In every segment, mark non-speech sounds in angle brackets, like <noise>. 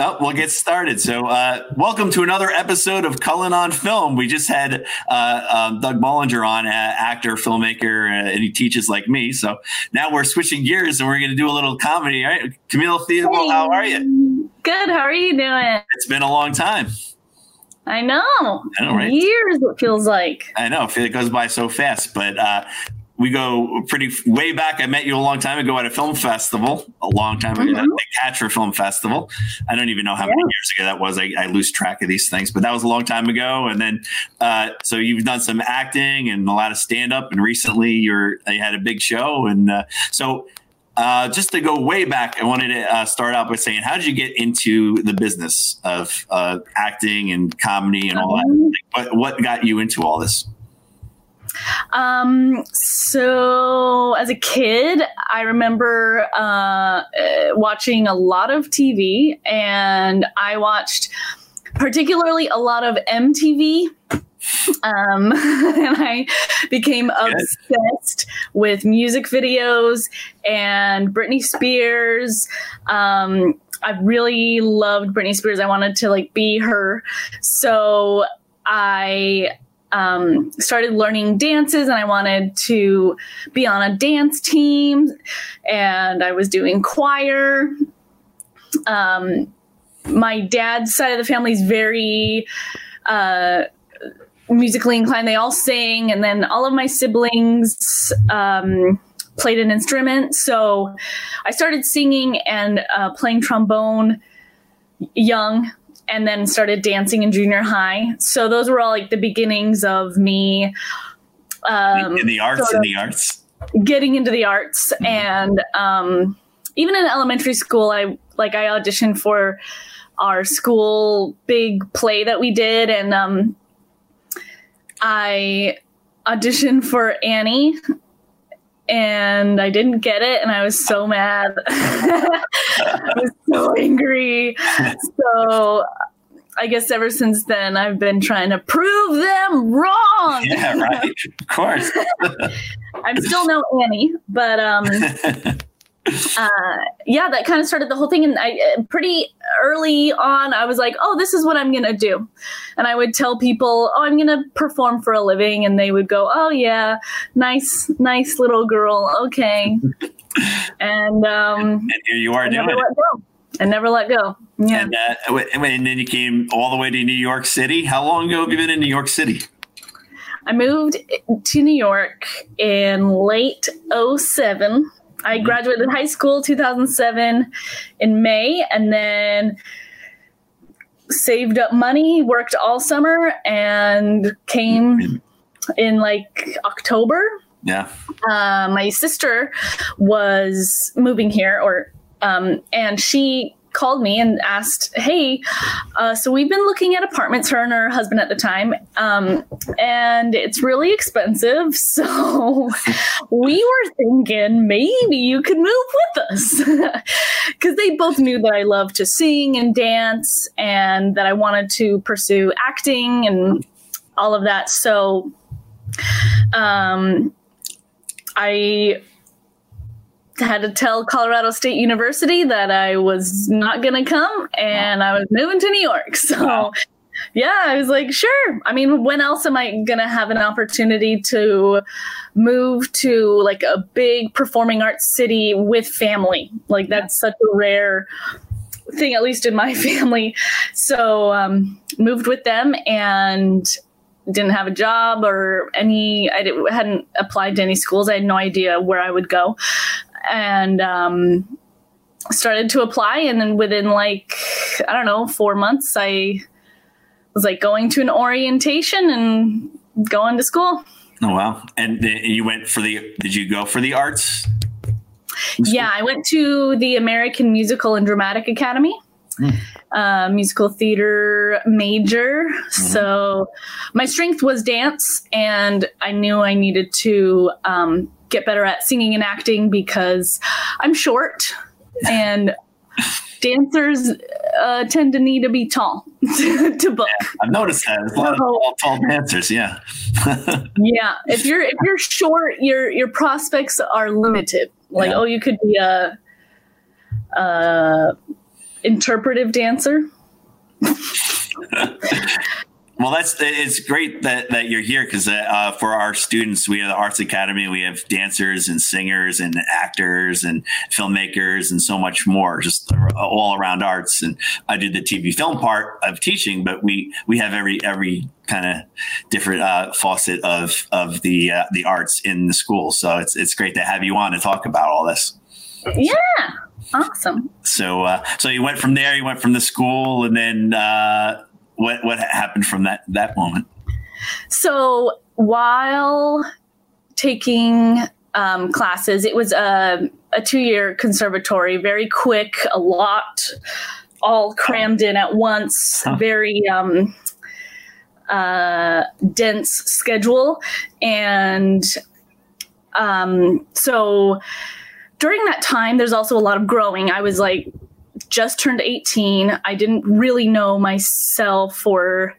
Oh, we'll get started. So, uh, welcome to another episode of Cullen on Film. We just had uh, um, Doug Bollinger on, uh, actor, filmmaker, uh, and he teaches like me. So now we're switching gears and we're going to do a little comedy. All right, Camille Theobald, hey. how are you? Good. How are you doing? It's been a long time. I know. I know, right? Years. It feels like. I know. It goes by so fast. But uh, we go pretty way back. I met you a long time ago at a film festival, a long time ago, mm-hmm. the Catcher Film Festival. I don't even know how yeah. many years ago that was. I, I, lose track of these things, but that was a long time ago. And then, uh, so you've done some acting and a lot of stand up, and recently you're you had a big show. And uh, so, uh, just to go way back, I wanted to uh, start out by saying, how did you get into the business of uh, acting and comedy and all that? Um, what, what got you into all this? Um, so as a kid, I remember uh, watching a lot of TV, and I watched particularly a lot of MTV. Um, <laughs> and I became obsessed with music videos and Britney Spears. Um, I really loved Britney Spears. I wanted to like be her. So I um, started learning dances and I wanted to be on a dance team and I was doing choir. Um, my dad's side of the family is very uh, musically inclined. They all sing, and then all of my siblings um, played an instrument. So I started singing and uh, playing trombone young and then started dancing in junior high. So those were all like the beginnings of me um, in the arts. In the arts, getting into the arts, mm-hmm. and um, even in elementary school, I like I auditioned for our school big play that we did, and um, I auditioned for Annie and I didn't get it, and I was so mad. <laughs> I was so angry. So I guess ever since then, I've been trying to prove them wrong. Yeah, right. Of course. <laughs> I'm still no Annie, but um, <laughs> uh, yeah, that kind of started the whole thing. And I uh, pretty early on, I was like, oh, this is what I'm going to do. And I would tell people, oh, I'm going to perform for a living. And they would go, oh, yeah, nice, nice little girl. Okay. <laughs> and, um, and here you are doing it. And never let go. Yeah. And, uh, and then you came all the way to New York City. How long ago have you been in New York City? I moved to New York in late 07 I graduated high school 2007 in May and then saved up money, worked all summer, and came in like October. Yeah. Uh, my sister was moving here, or um, and she called me and asked, "Hey, uh, so we've been looking at apartments, her and her husband at the time, um, and it's really expensive. <laughs> So we were thinking maybe you could move with us <laughs> because they both knew that I love to sing and dance, and that I wanted to pursue acting and all of that. So, um, I <laughs> had to tell Colorado State University that I was not going to come and I was moving to New York. <laughs> So, yeah, I was like, sure. I mean, when else am I going to have an opportunity to move to like a big performing arts city with family? Like, that's such a rare thing, at least in my <laughs> family. So, um, moved with them and didn't have a job or any i hadn't applied to any schools i had no idea where i would go and um, started to apply. And then within like, I don't know, four months, I was like going to an orientation and going to school. Oh, wow. And you went for the, did you go for the arts? Yeah, I went to the American Musical and Dramatic Academy. Mm. Uh, musical theater major. Mm-hmm. So my strength was dance, and I knew I needed to um, get better at singing and acting because I'm short and <laughs> dancers uh, tend to need to be tall <laughs> to book. Yeah, I've noticed that. There's a lot of tall, tall dancers. Yeah. <laughs> yeah. If you're if you're short, your your prospects are limited. Like, yeah. oh, you could be a, a interpretive dancer. Well, that's it's great that, that you're here because uh, for our students, we have the Arts Academy. We have dancers and singers and actors and filmmakers and so much more, just all around arts. And I did the TV film part of teaching, but we we have every every kind of different uh, faucet of of the uh, the arts in the school. So it's it's great to have you on to talk about all this. Yeah, awesome. So uh, so you went from there. You went from the school, and then uh, what what happened from that that moment? So while taking um, classes, it was a, a two year conservatory, very quick, a lot, all crammed in at once, huh. very um, uh, dense schedule, and um, so during that time, there's also a lot of growing. I was like just turned 18. I didn't really know myself or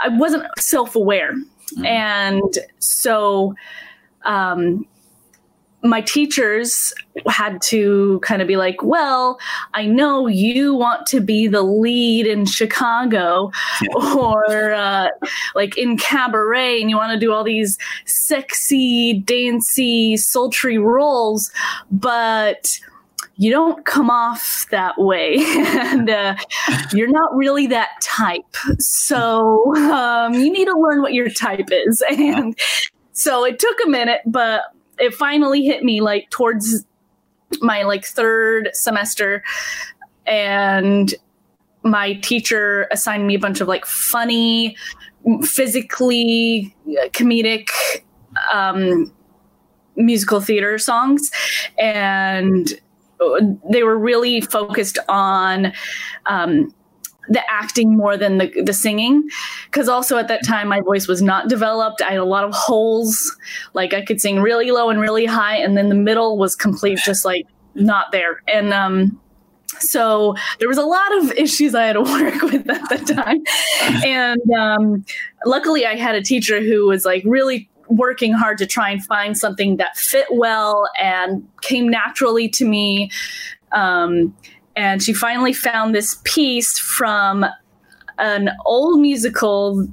I wasn't self aware. Mm-hmm. And so um, my teachers had to kind of be like, well, I know you want to be the lead in Chicago yeah. <laughs> or uh, like in cabaret and you want to do all these sexy, dancey, sultry roles, but you don't come off that way. <laughs> And uh, you're not really that type. So um, you need to learn what your type is. <laughs> And so it took a minute but it finally hit me like towards my like third semester. And my teacher assigned me a bunch of like funny physically uh, comedic um, musical theater songs. And they were really focused on um, the acting more than the, the singing. Because also at that time my voice was not developed. I had a lot of holes. Like i could sing really low and really high and then the middle was complete just like not there. And um so there was a lot of <laughs> issues I had to work <laughs> with at the time. And um, luckily, I had a teacher who was like really working hard to try and find something that fit well and came naturally to me. Um, and she finally found this piece from an old musical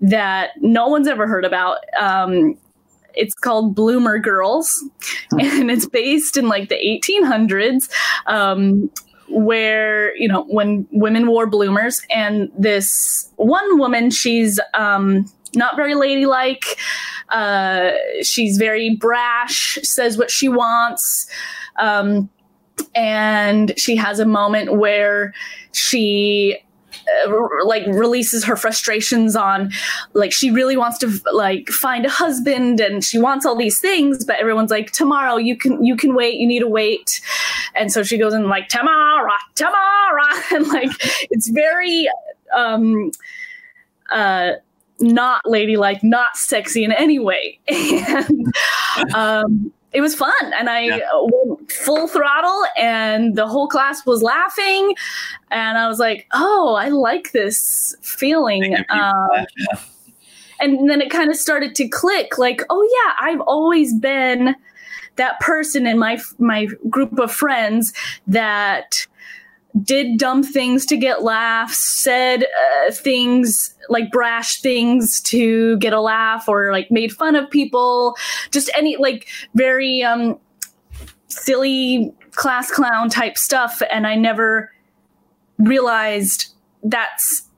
that no one's ever heard about. Um, it's called Bloomer Girls, hmm. and it's based in like the 1800s. Um, where you know when women wore bloomers and this one woman she's um not very ladylike. Uh, she's very brash, says what she wants. Um, and she has a moment where she uh, like releases her frustrations on like she really wants to like find a husband and she wants all these things but everyone's like tomorrow you can you can wait you need to wait and so she goes in like tomorrow tomorrow <laughs> and like it's very um uh not ladylike, not sexy in any way. <laughs> And um, it was fun. And I yeah. went full throttle, and the whole class was laughing. And I was like, oh, I like this feeling. Um, yeah. And then it kind of started to click like, oh, yeah, I've always been that person in my my group of friends that did dumb things to get laughs, said uh, things like brash things to get a laugh, or like made fun of people, just any like very um, silly class clown type stuff. And I never realized that's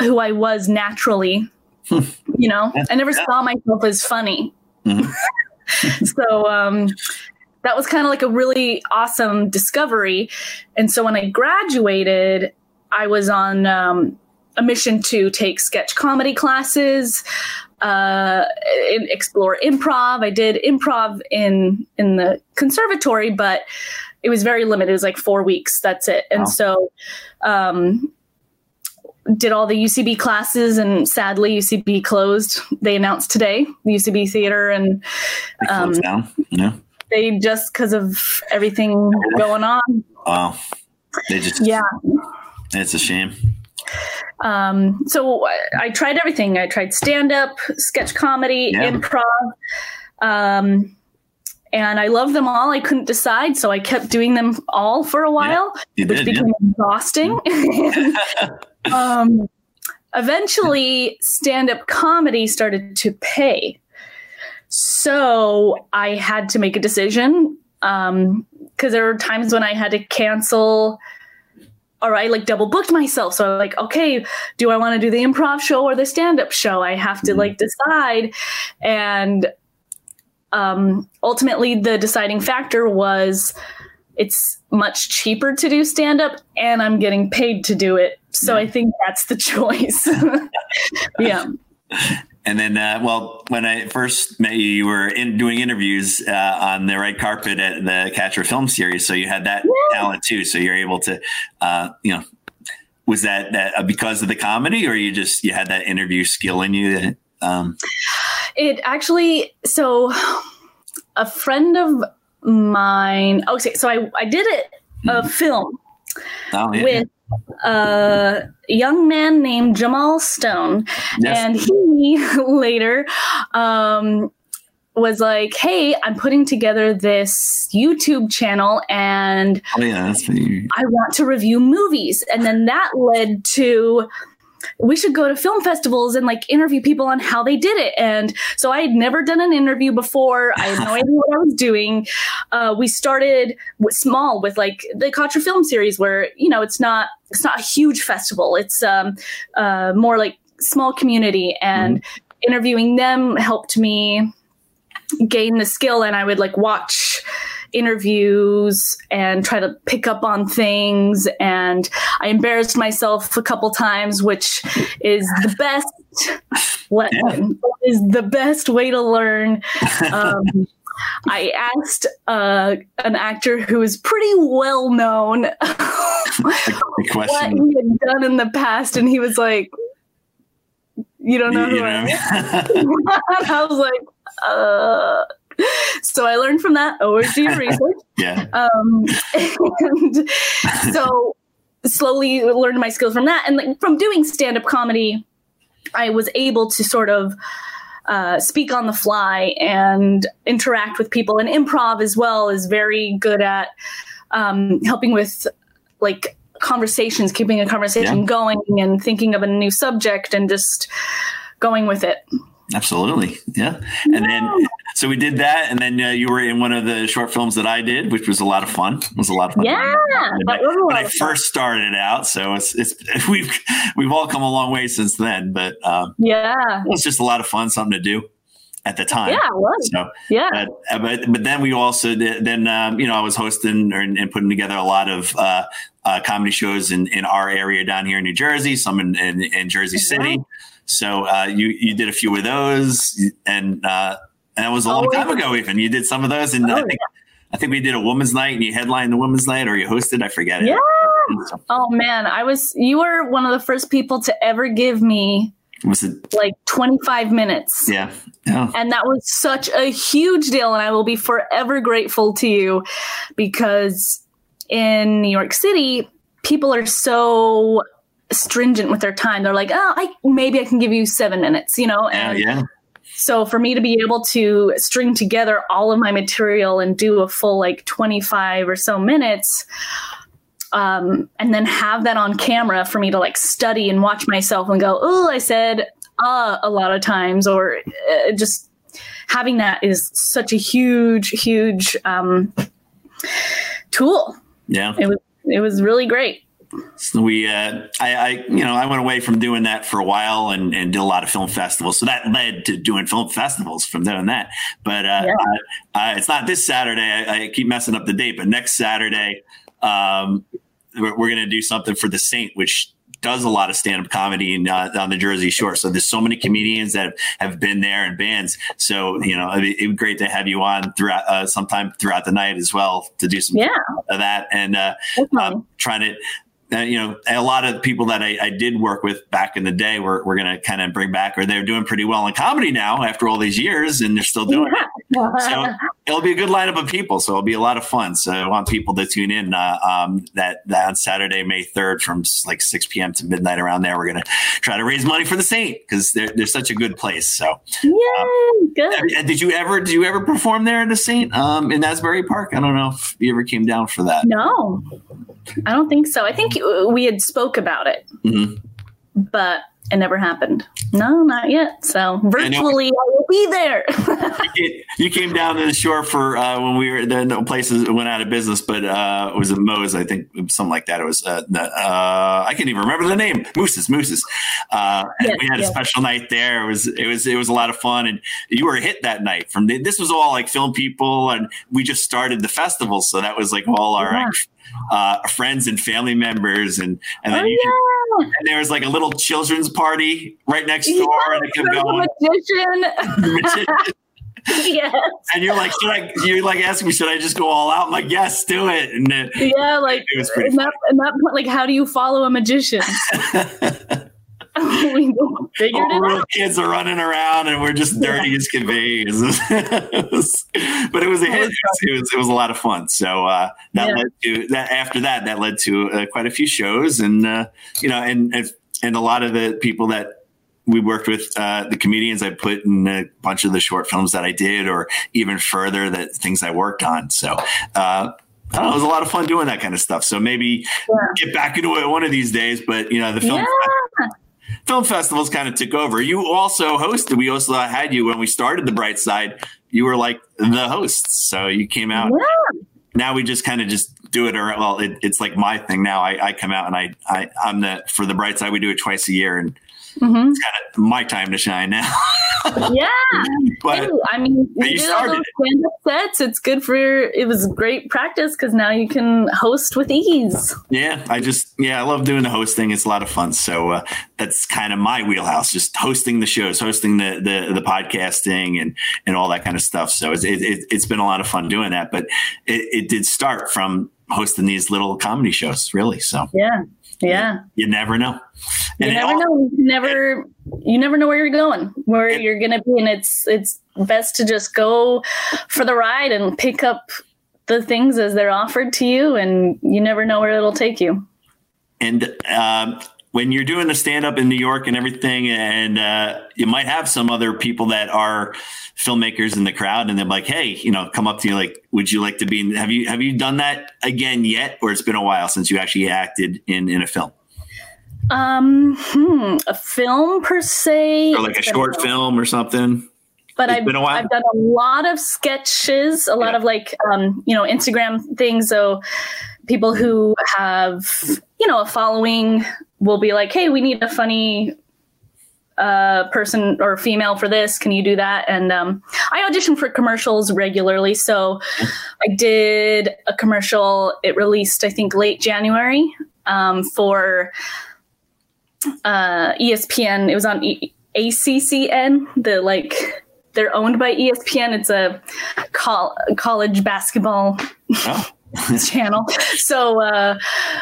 who I was naturally. you know, I never saw myself as funny. Mm-hmm. <laughs> so um, that was kind of like a really awesome discovery. And so when I graduated, I was on um, a mission to take sketch comedy classes, uh, explore improv. I did improv in in the conservatory, but it was very limited. It was like four weeks. That's it. And wow. so, um, did all the UCB classes, and sadly, UCB closed. They announced today, the UCB theater, and um, down. Yeah they just because of everything going on. Wow. They just yeah. It's a shame. Um, so I, I tried everything. I tried stand up, sketch comedy, yeah. improv, um, and I loved them all. I couldn't decide, so I kept doing them all for a while, You which did, became yeah. exhausting. <laughs> um, eventually, stand up comedy started to pay. So I had to make a decision because there were times when I had to cancel or I like double booked myself. So I'm like, okay, do I want to do the improv show or the stand up show? I have to like decide. And um, ultimately, the deciding factor was it's much cheaper to do stand up and I'm getting paid to do it. So I think that's the <laughs> choice. <laughs> yeah. <laughs> And then, uh, well, when I first met you, you were in doing interviews uh, on the red carpet at the Catcher Film Series, so you had that Yeah. talent too. So you're able to, uh, you know, was that that uh, because of the comedy, or you just you had that interview skill in you? That, um, It actually, so a friend of mine, okay, so I, I did it, a film oh, yeah. with a young man named Jamal Stone. Yes. And he <laughs> later um, was like, hey, I'm putting together this YouTube channel and oh, yeah, I want to review movies. And then that led to we should go to film festivals and like interview people on how they did it. And so I had never done an interview before. I had no <laughs> idea what I was doing. Uh, we started with small with like the Contra Film Series, where you know it's not it's not a huge festival. It's um, uh, more like small community, and interviewing them helped me gain the skill. And I would like watch interviews and try to pick up on things and i embarrassed myself a couple times which is the best le- is the best way to learn um, i asked uh, an actor who is pretty well known <laughs> what he had done in the past and he was like you don't know you who know I am I mean? <laughs> <laughs> and I was like, uh. So I learned from that. Do <laughs> research. yeah. Um, and so slowly learned my skills from that. And like, from doing stand up comedy, I was able to sort of uh, speak on the fly and interact with people. And improv as well is very good at um, helping with like conversations, keeping a conversation Yeah. going and thinking of a new subject and just going with it. Absolutely. Yeah. And then, so we did that. And then uh, you were in one of the short films that I did, which was a lot of fun. It was a lot of fun. Yeah, When I, when I first started out. So it's, it's, <laughs> we've, we've all come a long way since then, but um, Yeah. it was just a lot of fun, something to do at the time. Yeah, it was. So, Yeah. but, uh, but but then we also did, then um, you know I was hosting or, and putting together a lot of uh, uh, comedy shows in, in our area down here in New Jersey, some in, in, in Jersey City. So uh, you you did a few of those, and uh, and that was a long Oh, time ago. Even you did some of those, and I Oh, think I think we did a women's night, and you headlined the women's night, or you hosted. I forget it. Yeah. Oh man, I was you were one of the first people to ever give me Was it? like 25 minutes. Yeah. Yeah. And that was such a huge deal and I will be forever grateful to you because in New York City, people are so stringent with their time. They're like, "Oh, I maybe I can give you 7 minutes," you know? Yeah. And yeah. So for me to be able to string together all of my material and do a full like 25 or so minutes um, and then have that on camera for me to like study and watch myself and go oh i said uh a lot of times or uh, just having that is such a huge huge um, tool Yeah. it was it was really great So we, uh, I, I, you know, I went away from doing that for a while and, and did a lot of film festivals. So that led to doing film festivals from doing that. But uh, Yeah. uh, it's not this Saturday. I, I keep messing up the date, but next Saturday, um, we're, we're going to do something for the Saint, which does a lot of stand-up comedy in, uh, on the Jersey Shore. So there's so many comedians that have been there and bands. So you know, it'd be, it'd be great to have you on throughout uh, sometime throughout the night as well to do some yeah of that and uh, um, trying to uh, you know, a lot of people that I, I, did work with back in the day, we're, we're going to kind of bring back, or they're doing pretty well in comedy now after all these years, and they're still doing it. So it'll be a good lineup of people. So it'll be a lot of fun. So I want people to tune in uh, um, that, that on Saturday, May 3rd from like 6 p.m. to midnight around there. We're going to try to raise money for the Saint because they're, they're such a good place. So, Yay, um, good. Did you ever, did you ever perform there at the Saint um, in Asbury Park? I don't know if you ever came down for that. No, I don't think so. I think we had spoke about it, mm-hmm. but it never happened. No, not yet. So virtually, I, I will be there. <laughs> you came down to the shore for uh, when we were the places went out of business, but uh, it was a Moe's, I think, something like that. It was uh, uh, I can't even remember the name. Moose's, Moose's. Uh, and yes, we had yes. a special night there. It was it was it was a lot of fun, and you were a hit that night. From the, this was all like film people, and we just started the festival, so that was like all our. Yeah. Like, uh, friends and family members, and and then oh, you yeah. and there was like a little children's party right next door, yeah, and it kept going. Magician. <laughs> <laughs> yes. And you're like, should I? You like ask me, should I just go all out? I'm like, yes, do it. And it, yeah, like it was pretty. In that, in that point, like, how do you follow a magician? <laughs> <laughs> we figured All it out. kids are running around and we're just dirty yeah. as can be. <laughs> but it was a hit. It was, it was a lot of fun. So uh, that yeah. led to that. After that, that led to uh, quite a few shows, and uh, you know, and, and and a lot of the people that we worked with uh, the comedians I put in a bunch of the short films that I did, or even further, that things I worked on. So. Uh, know, it was a lot of fun doing that kind of stuff. So maybe yeah. get back into it one of these days. But you know, the film yeah film festivals kind of took over. You also hosted. We also had you when we started the Bright Side. You were like the host, so you came out. Yeah. Now we just kind of just do it, or well, it, it's like my thing now. I, I come out and I, I I'm the for the Bright Side. We do it twice a year, and Mm-hmm. It's kind of my time to shine now. <laughs> yeah, <laughs> but I mean, you, you started stand-up sets. It's good for. It was great practice because now you can host with ease. Yeah, I just yeah, I love doing the hosting. It's a lot of fun. So uh, that's kind of my wheelhouse, just hosting the shows, hosting the the, the podcasting, and and all that kind of stuff. So it's it, it, has been a lot of fun doing that. But it, it did start from hosting these little comedy shows, really. So yeah, yeah. You, you never know. And you never all, know. You never you never know where you're going, where you're gonna be. And it's it's best to just go for the ride and pick up the things as they're offered to you and you never know where it'll take you. And um, when you're doing the stand up in New York and everything, and uh, you might have some other people that are filmmakers in the crowd, and they're like, "Hey, you know, come up to you like, would you like to be? In, have you have you done that again yet, or it's been a while since you actually acted in in a film?" Um, hmm, a film per se, or like a short film or something. But I've, been a while. I've done a lot of sketches, a lot yeah. of like, um, you know, Instagram things. So people who have, you know, a following will be like, hey, we need a funny uh, person or female for this. Can you do that? And um, I audition for commercials regularly. So I did a commercial. It released, I think, late January um, for uh, ESPN. It was on e- ACCN, the like. They're owned by ESPN. It's a col- college basketball oh. <laughs> channel. So uh,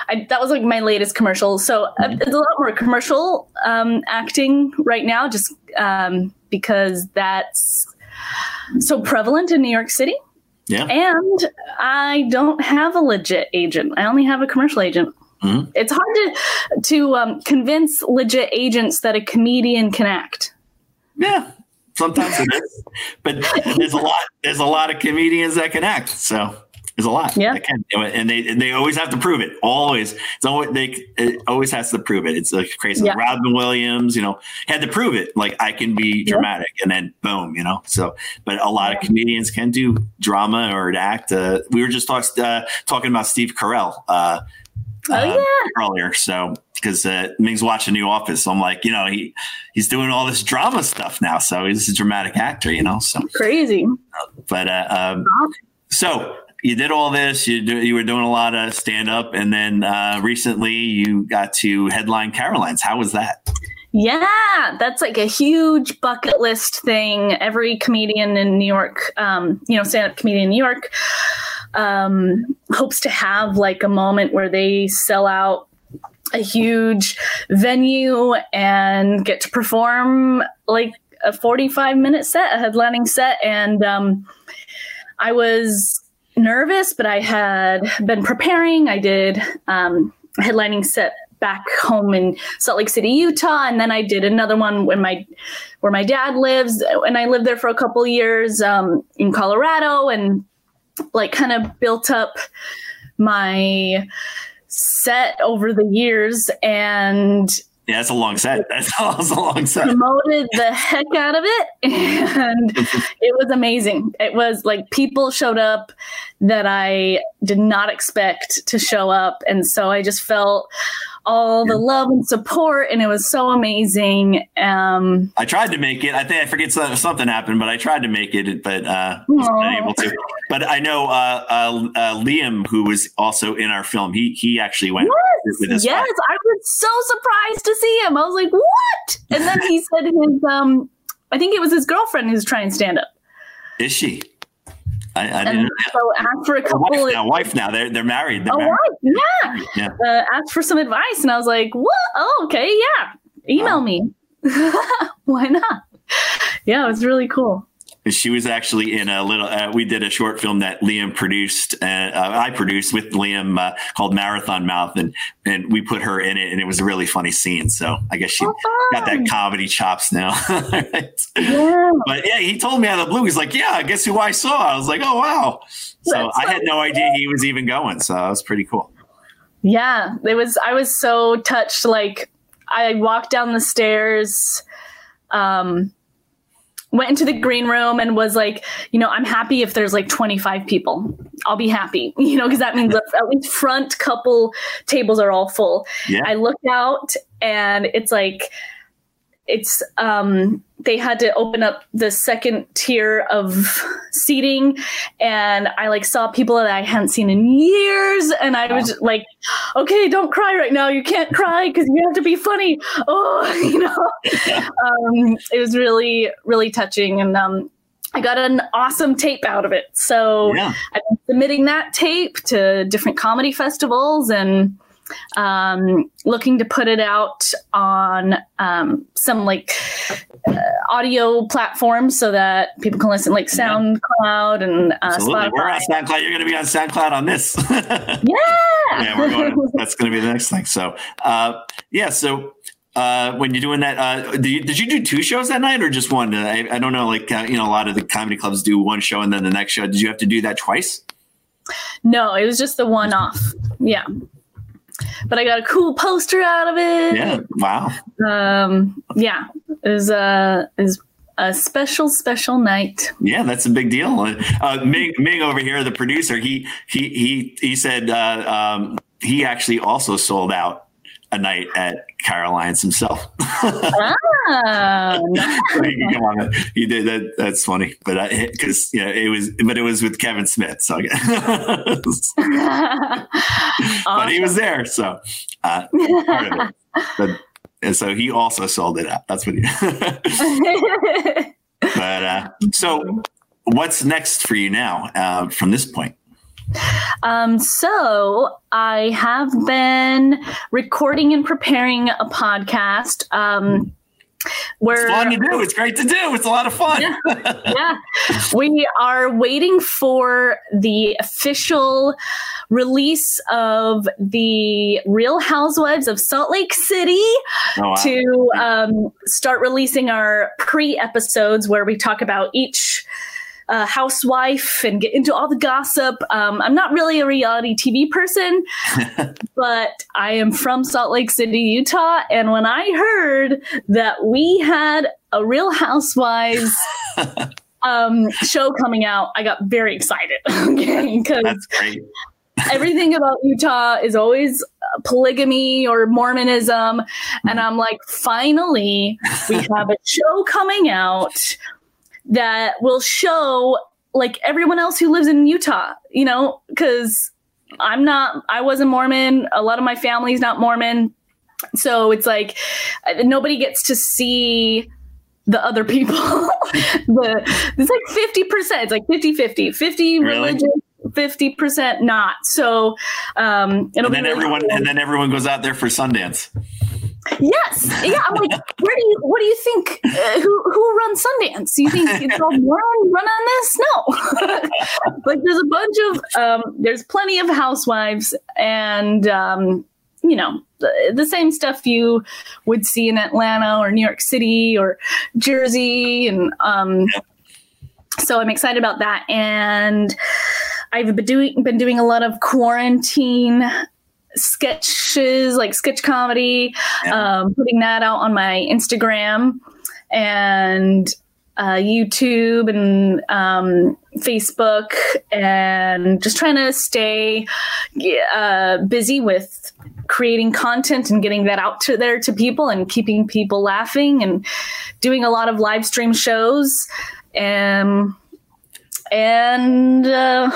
I, that was like my latest commercial. So uh, mm-hmm. it's a lot more commercial um, acting right now, just um, because that's so prevalent in New York City. Yeah. And I don't have a legit agent. I only have a commercial agent. Mm-hmm. It's hard to to um, convince legit agents that a comedian can act. Yeah, sometimes it is, but there's a lot. There's a lot of comedians that can act. So there's a lot. Yeah. And they they always have to prove it. Always. It's always they it always has to prove it. It's like crazy. Robin Williams, you know, had to prove it. Like I can be dramatic, and then boom, you know. So, but a lot of comedians can do drama or act. Uh, we were just talk, uh, talking about Steve Carell. Uh, oh uh, yeah. Earlier, so because uh, Ming's watching New Office, so I'm like, you know, he he's doing all this drama stuff now, so he's a dramatic actor, you know. So crazy. But uh, um, so you did all this. You do, you were doing a lot of stand up, and then uh, recently you got to headline Caroline's. How was that? Yeah, that's like a huge bucket list thing. Every comedian in New York, um, you know, stand up comedian in New York, um, hopes to have like a moment where they sell out a huge venue and get to perform like a 45 minute set, a headlining set. And um, I was nervous, but I had been preparing. I did um, headlining set back home in Salt Lake City, Utah, and then I did another one when my where my dad lives, and I lived there for a couple years um, in Colorado, and like kind of built up my set over the years and yeah, that's a long set. That's, <laughs> that's a long set. Promoted the heck out of it, <laughs> and it was amazing. It was like people showed up that I did not expect to show up, and so I just felt all the love and support, and it was so amazing. Um, I tried to make it. I think I forget something happened, but I tried to make it, but uh, wasn't able to. But I know uh, uh, uh, Liam, who was also in our film, he he actually went. Yes, with us yes, I was so surprised to see him. I was like, "What?" And then he <laughs> said his um, I think it was his girlfriend who's trying stand up. Is she? I, I didn't. So asked for a couple. Wife now, wife now. They're they're married. They're oh, married. Wife, yeah. yeah. Uh, asked for some advice, and I was like, "What? Oh, okay, yeah. Email oh. me. <laughs> Why not?" Yeah, it was really cool she was actually in a little uh, we did a short film that liam produced uh, uh, i produced with liam uh, called marathon mouth and and we put her in it and it was a really funny scene. So i guess she oh, got that comedy chops now. <laughs> Right? yeah. but yeah he told me out of the blue he's like yeah i guess who i saw? I was like oh wow. So That's i had no idea he was even going so that was pretty cool. Yeah it was i was so touched like i walked down the stairs um went into the green room and was like, you know, I'm happy if there's like 25 people. I'll be happy, <laughs> you know, because that means at least front couple tables are all full. Yeah. I look out and it's like it's um they had to open up the second tier of seating. And i like saw people that i hadn't seen in years. And i was like okay don't cry right now. You can't cry because you have to be funny. Oh <laughs> you know? Um, it was really really touching. And um, I got an awesome tape out of it. So yeah. I've been submitting that tape to different comedy festivals and um, looking to put it out on um, some like uh, audio platforms so that people can listen, like SoundCloud and uh, Absolutely. Spotify. We're on SoundCloud. You're going to be on SoundCloud on this. <laughs> yeah. yeah, we're going. <laughs> That's going to be the next thing. So, uh, yeah. So uh, when you're doing that, uh, did, you, did you do two shows that night or just one? I, I don't know. Like uh, you know, a lot of the comedy clubs do one show and then the next show. Did you have to do that twice? No, it was just the one off. Yeah but I got a cool poster out of it. Yeah. Wow. Um, yeah. It was, uh, it was a special, special night. Yeah, that's a big deal. Uh, Ming, Ming over here, the producer, he, he, he, he said, uh, um, he actually also sold out a night at Caroline's himself. <laughs> ah, <laughs> Come on, he did that. That's funny, but because yeah, it was, but it was with Kevin Smith, so awesome. <laughs> but he was there, so uh, part of it. But, and so he also sold it out. That's what he. but uh, so, what's next for you now uh, from this point? Um, so I have been recording and preparing a podcast. Um, where it's fun to do. It's great to do. It's a lot of fun. Yeah, <laughs> yeah. we are waiting for the official release of the Real Housewives of Salt Lake City oh, wow. to um, start releasing our pre episodes where we talk about each a housewife and get into all the gossip. Um, I'm not really a reality TV person, <laughs> but I am from Salt Lake City, Utah. And when I heard that we had a Real Housewives <laughs> um, show coming out, I got very excited. <laughs> okay, because everything about Utah is always polygamy or Mormonism. And I'm like, finally, we have a show coming out that will show like everyone else who lives in Utah, you know, because I'm not, I wasn't Mormon. A lot of my family's not Mormon. So it's like nobody gets to see the other people. <laughs> the, it's like 50%. It's like 50 50. 50 really? religious, 50% not. So um, it'll and then really everyone and then everyone goes out there for Sundance. Yes, yeah. I'm like, where do you? What do you think? Uh, who who runs Sundance? You think it's all Warren run on this? No, <laughs> like there's a bunch of um, there's plenty of housewives, and um, you know the, the same stuff you would see in Atlanta or New York City or Jersey, and um, so I'm excited about that. And I've been doing been doing a lot of quarantine sketches, like sketch comedy, yeah. um, putting that out on my Instagram and uh, YouTube and um, Facebook, and just trying to stay uh, busy with creating content and getting that out to there to people and keeping people laughing and doing a lot of live stream shows and and uh,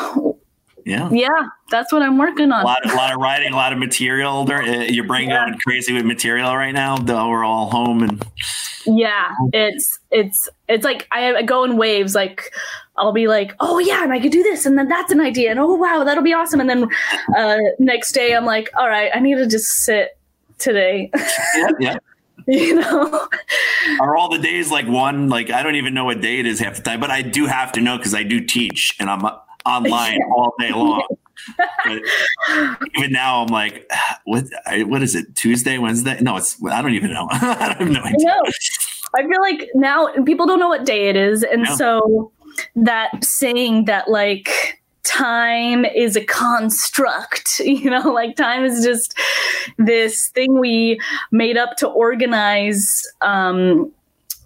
yeah. Yeah that's what i'm working on. A lot, of, a lot of writing a lot of material. Uh, your brain yeah. going crazy with material right now though we're all home and yeah it's it's it's like I, go in waves like i'll be like oh yeah and i could do this and then that's an idea and oh wow that'll be awesome and then uh next day i'm like all right i need to just sit today. Yeah yeah. <laughs> You know? Are all the days like one like i don't even know what day it is half the time but i do have to know because i do teach and i'm online <laughs> all day long. But even now i'm like <sighs> what what is it? Tuesday wednesday? No it's i don't even know. <laughs> I don't know I, know. I feel like now people don't know what day it is. And so that saying that like time is a construct <laughs> you know like time is just this thing we made up to organize um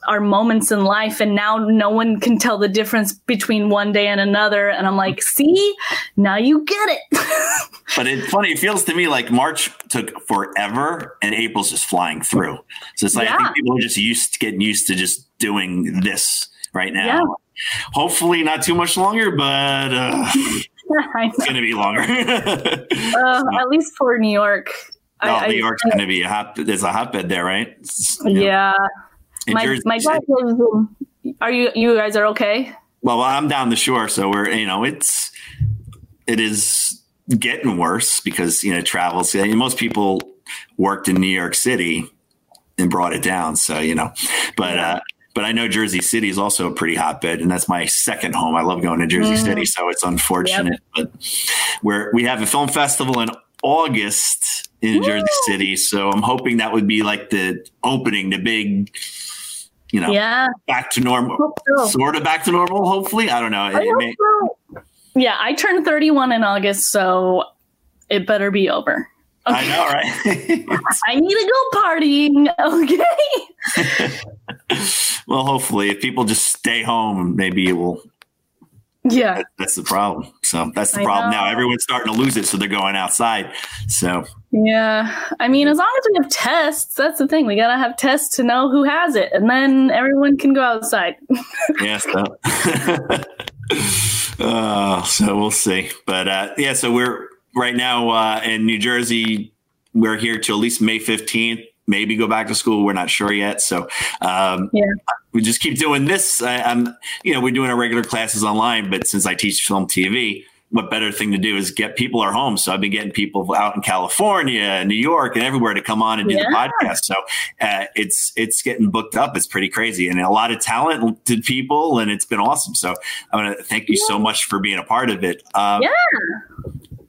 our moments in life and now no one can tell the difference between one day and another and i'm like see now you get it <laughs> but it's funny it feels to me like march took forever and april's just flying through so it's like yeah. i think people are just used to getting used to just doing this right now yeah. hopefully not too much longer but uh, <laughs> it's gonna be longer <laughs> uh, so. at least for new york no, I, New York's I, gonna be a hot. There's a hotbed there, right? yeah, my Jersey my dad lives in, Are you you guys are okay? Well, I'm down the shore, so we're you know it's it is getting worse because you know travels. Most people worked in New York City and brought it down, so you know, but. uh but I know Jersey City is also a pretty hotbed, and that's my second home. I love going to Jersey mm. City, so it's unfortunate. Yep. But where we have a film festival in August in Woo! Jersey City, so I'm hoping that would be like the opening, the big you know, yeah, back to normal, so. sort of back to normal. Hopefully, I don't know. I may- so. Yeah, I turned 31 in August, so it better be over. Okay. I know, right? <laughs> I need to go partying. Okay. <laughs> well, hopefully, if people just stay home, maybe it will yeah. That, that's the problem. So that's the I problem know. now. Everyone's starting to lose it, so they're going outside. So yeah, I mean, as long as we have tests, that's the thing. We gotta have tests to know who has it, and then everyone can go outside. <laughs> yes. So. <laughs> uh, so we'll see. But uh, yeah, so we're right now uh, in New Jersey. We're here till at least May fifteenth maybe go back to school. We're not sure yet. So um, yeah. We just keep doing this. I, am you know, we're doing our regular classes online, but since I teach film TV, what better thing to do is get people our home. So I've been getting people out in California and New York and everywhere to come on and do yeah. the podcast. So uh, it's it's getting booked up. It's pretty crazy and a lot of talented people, and it's been awesome. So I want to thank you yeah. so much for being a part of it. Um, yeah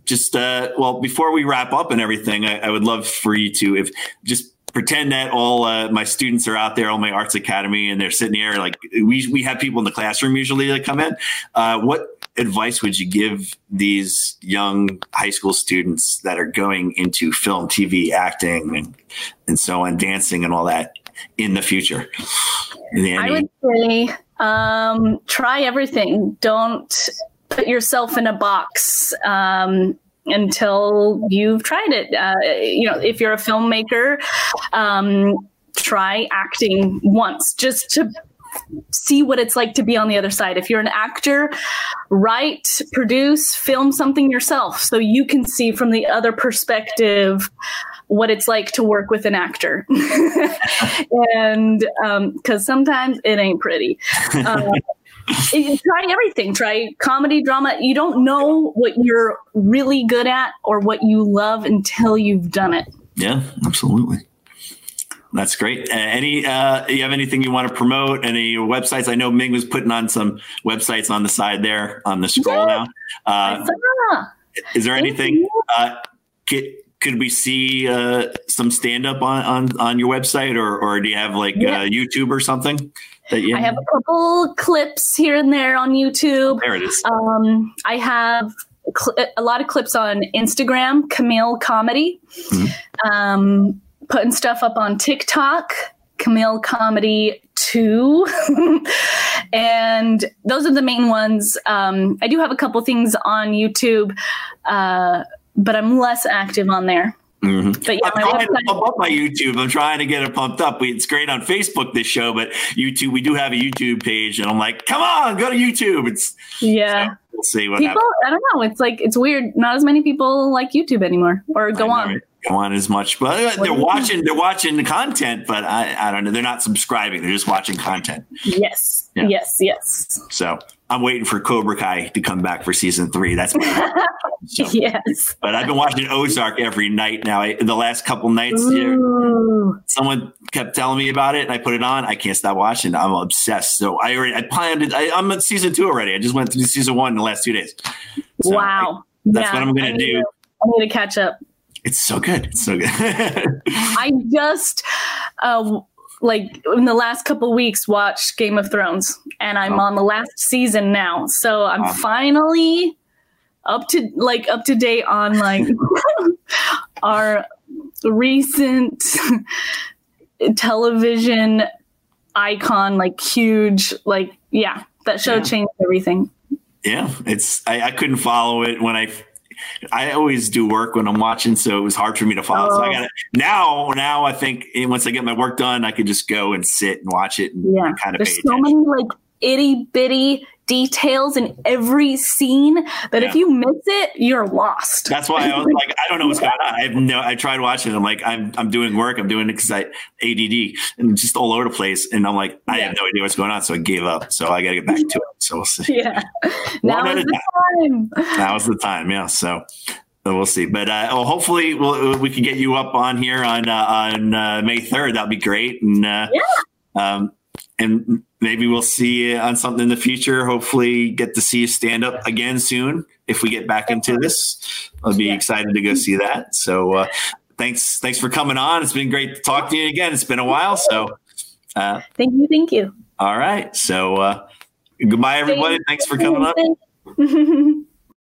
just uh, well before we wrap up and everything I, I, would love for you to if just pretend that all uh, my students are out there, all my arts academy, and they're sitting here. Like we we have people in the classroom usually that come in. Uh, what advice would you give these young high school students that are going into film, TV, acting, and and so on, dancing, and all that in the future? I would say um, try everything. Don't put yourself in a box. Um, until you've tried it. Uh, you know, if you're a filmmaker, um, try acting once just to see what it's like to be on the other side. If you're an actor, write, produce, film something yourself so you can see from the other perspective what it's like to work with an actor. <laughs> and because um, sometimes it ain't pretty. Uh, <laughs> try everything. Try comedy, drama. You don't know what you're really good at or what you love until you've done it. Yeah, absolutely. That's great. Uh, any, uh, you have anything you want to promote? Any websites? I know Ming was putting on some websites on the side there on the scroll yeah. now. Uh, is there anything? Uh, get, could we see uh, some stand up on, on, on your website or, or do you have like yeah. uh, YouTube or something? I have a couple clips here and there on YouTube. There it is. Um, I have cl- a lot of clips on Instagram, Camille Comedy. Mm-hmm. Um, putting stuff up on TikTok, Camille Comedy 2. <laughs> and those are the main ones. Um, I do have a couple things on YouTube. Uh, but I'm less active on there. Mm-hmm. But yeah, I'm trying to pump up my YouTube. I'm trying to get it pumped up. We, It's great on Facebook this show, but YouTube, we do have a YouTube page, and I'm like, come on, go to YouTube. It's yeah. So we'll see what people. Happens. I don't know. It's like it's weird. Not as many people like YouTube anymore, or go on. Go on as much, but they're watching. They're watching the content, but I, I don't know. They're not subscribing. They're just watching content. Yes, yeah. yes, yes. So I'm waiting for Cobra Kai to come back for season three. That's my <laughs> so, yes. But I've been watching Ozark every night now. I, the last couple nights, here, someone kept telling me about it, and I put it on. I can't stop watching. I'm obsessed. So I already I planned it. I, am at season two already. I just went through season one in the last two days. So wow. I, that's yeah, what I'm going to do. I need to catch up. It's so good. It's so good. <laughs> I just. Uh, like in the last couple weeks watched Game of Thrones and I'm oh. on the last season now. So I'm wow. finally up to like up to date on like <laughs> our recent television icon like huge like yeah that show yeah. changed everything yeah it's I, I couldn't follow it when i I always do work when I'm watching, so it was hard for me to follow. Oh. So I oh. got it now. Now I think eh, once I get my work done, I could just go and sit and watch it. And, yeah, kind of. There's so many like itty bitty details in every scene that yeah. if you miss it, you're lost. That's why I was <laughs> like, I don't know what's going on. I have no. I tried watching. It. I'm like, I'm I'm doing work. I'm doing it because I ADD and just all over the place. And I'm like, I yeah. have no idea what's going on. So I gave up. So I got to get back to it. So we'll see. <laughs> Yeah. <laughs> now is the time. time. Now is the time. Yeah. So. So we'll see, but uh, well, hopefully we'll, we can get you up on here on uh, on uh, May third. That'd be great, and uh, yeah. um, and maybe we'll see you on something in the future. Hopefully, get to see you stand up again soon if we get back into this. I'll be yeah. excited to go see that. So, uh, thanks, thanks for coming on. It's been great to talk to you again. It's been a while. So, uh, thank you, thank you. All right. So, uh, goodbye, everybody. Thanks for coming up. <laughs>